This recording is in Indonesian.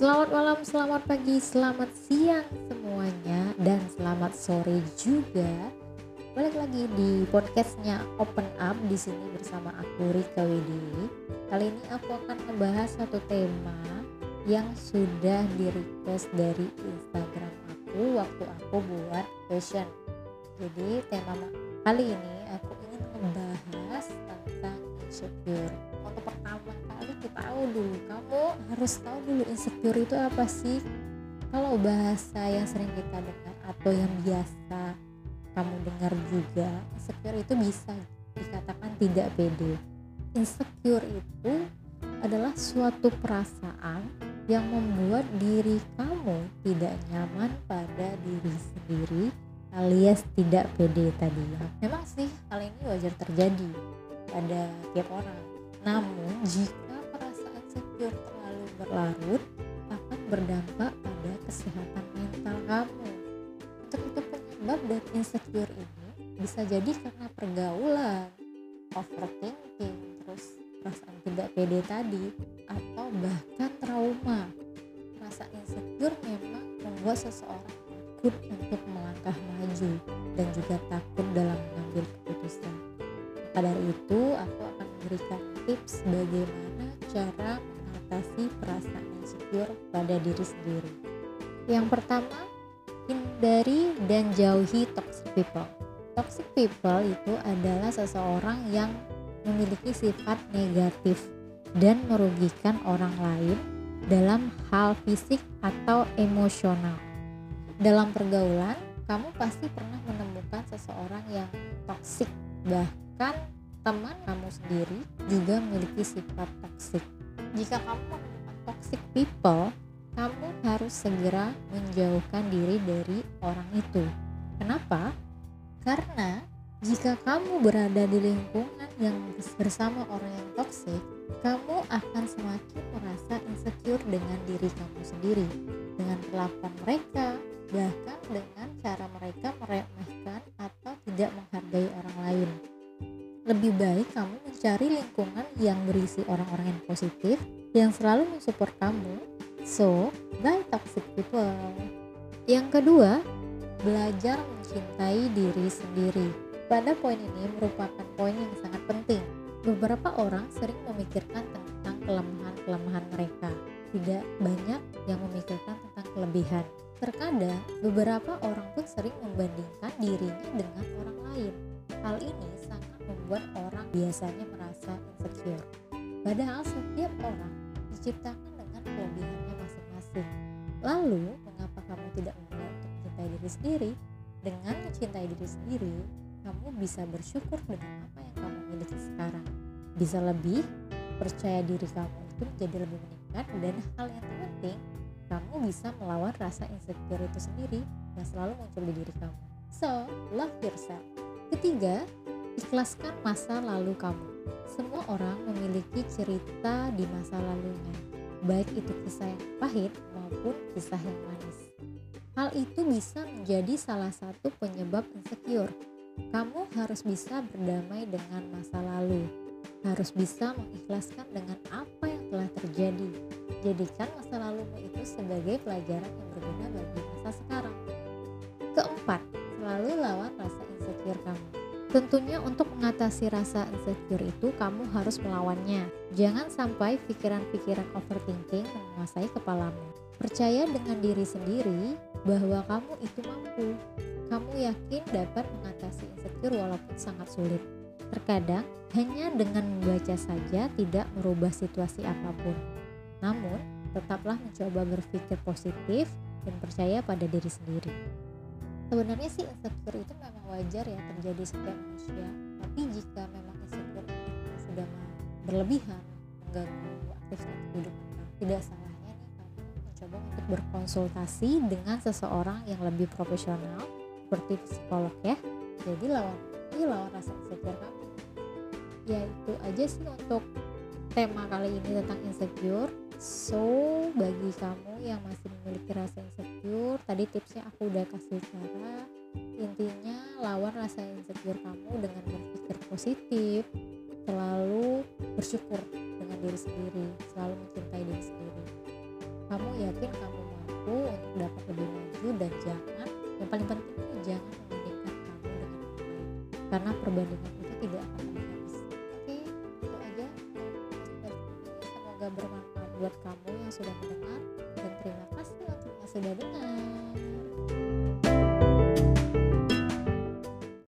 Selamat malam, selamat pagi, selamat siang semuanya dan selamat sore juga. Balik lagi di podcastnya Open Up di sini bersama aku Rika Widi. Kali ini aku akan membahas satu tema yang sudah di request dari Instagram aku waktu aku buat fashion. Jadi tema kali ini aku ingin membahas tentang insecure. Untuk pertama kali kita tahu dulu, kamu harus tahu dulu insecure itu apa sih? Kalau bahasa yang sering kita dengar atau yang biasa kamu dengar juga, insecure itu bisa dikatakan tidak pede. Insecure itu adalah suatu perasaan yang membuat diri kamu tidak nyaman pada diri sendiri alias tidak pede tadi ya. Memang sih hal ini wajar terjadi pada tiap orang. Namun jika insecure terlalu berlarut akan berdampak pada kesehatan mental kamu. Untuk itu penyebab dari insecure ini bisa jadi karena pergaulan, overthinking, terus perasaan tidak pede tadi atau bahkan trauma. Rasa insecure memang membuat seseorang takut untuk melangkah maju dan juga takut dalam mengambil keputusan. Maka dari itu, aku akan memberikan tips bagaimana cara mengatasi perasaan insecure pada diri sendiri. Yang pertama, hindari dan jauhi toxic people. Toxic people itu adalah seseorang yang memiliki sifat negatif dan merugikan orang lain dalam hal fisik atau emosional. Dalam pergaulan, kamu pasti pernah menemukan seseorang yang toksik, bahkan teman kamu sendiri juga memiliki sifat toksik. Jika kamu menemukan toxic people, kamu harus segera menjauhkan diri dari orang itu. Kenapa? Karena jika kamu berada di lingkungan yang bersama orang yang toksik, kamu akan semakin merasa insecure dengan diri kamu sendiri, dengan perlakuan mereka, bahkan dengan cara mereka Lebih baik kamu mencari lingkungan yang berisi orang-orang yang positif, yang selalu mensupport kamu. So, bye toxic people. Yang kedua, belajar mencintai diri sendiri. Pada poin ini merupakan poin yang sangat penting. Beberapa orang sering memikirkan tentang kelemahan-kelemahan mereka. Tidak banyak yang memikirkan tentang kelebihan. Terkadang, beberapa orang pun sering membandingkan dirinya dengan orang lain. Hal ini sangat membuat orang biasanya merasa insecure. Padahal setiap orang diciptakan dengan kelebihannya masing-masing. Lalu, mengapa kamu tidak memulai untuk mencintai diri sendiri? Dengan mencintai diri sendiri, kamu bisa bersyukur dengan apa yang kamu miliki sekarang. Bisa lebih percaya diri kamu itu menjadi lebih meningkat dan hal yang terpenting, kamu bisa melawan rasa insecure itu sendiri yang selalu muncul di diri kamu. So, love yourself. Ketiga, ikhlaskan masa lalu kamu. Semua orang memiliki cerita di masa lalunya, baik itu kisah yang pahit maupun kisah yang manis. Hal itu bisa menjadi salah satu penyebab insecure. Kamu harus bisa berdamai dengan masa lalu, harus bisa mengikhlaskan dengan apa yang telah terjadi. Jadikan masa lalumu itu sebagai pelajaran yang berguna bagi masa sekarang. Tentunya untuk mengatasi rasa insecure itu kamu harus melawannya. Jangan sampai pikiran-pikiran overthinking menguasai kepalamu. Percaya dengan diri sendiri bahwa kamu itu mampu. Kamu yakin dapat mengatasi insecure walaupun sangat sulit. Terkadang hanya dengan membaca saja tidak merubah situasi apa pun. Namun, tetaplah mencoba berpikir positif dan percaya pada diri sendiri. Sebenarnya sih insecure itu memang wajar ya terjadi setiap manusia. Tapi jika memang insecure itu sudah berlebihan, mengganggu aktivitas kehidupan kamu, tidak salahnya nih kamu mencoba untuk berkonsultasi dengan seseorang yang lebih profesional seperti psikolog ya. Jadi lawan ini lawan rasa insecure kamu. Ya itu aja sih untuk tema kali ini tentang insecure. So, bagi kamu yang masih memiliki rasa insecure, insecure tadi tipsnya aku udah kasih cara intinya lawan rasa insecure kamu dengan berpikir positif selalu bersyukur dengan diri sendiri selalu mencintai diri sendiri. Kamu yakin kamu mampu untuk dapat lebih maju dan jangan yang paling penting jangan membandingkan kamu dengan orang lain. Karena perbandingan itu tidak akan Semoga bermanfaat buat kamu yang sudah mendengar dan terima kasih untuk yang sudah dengar.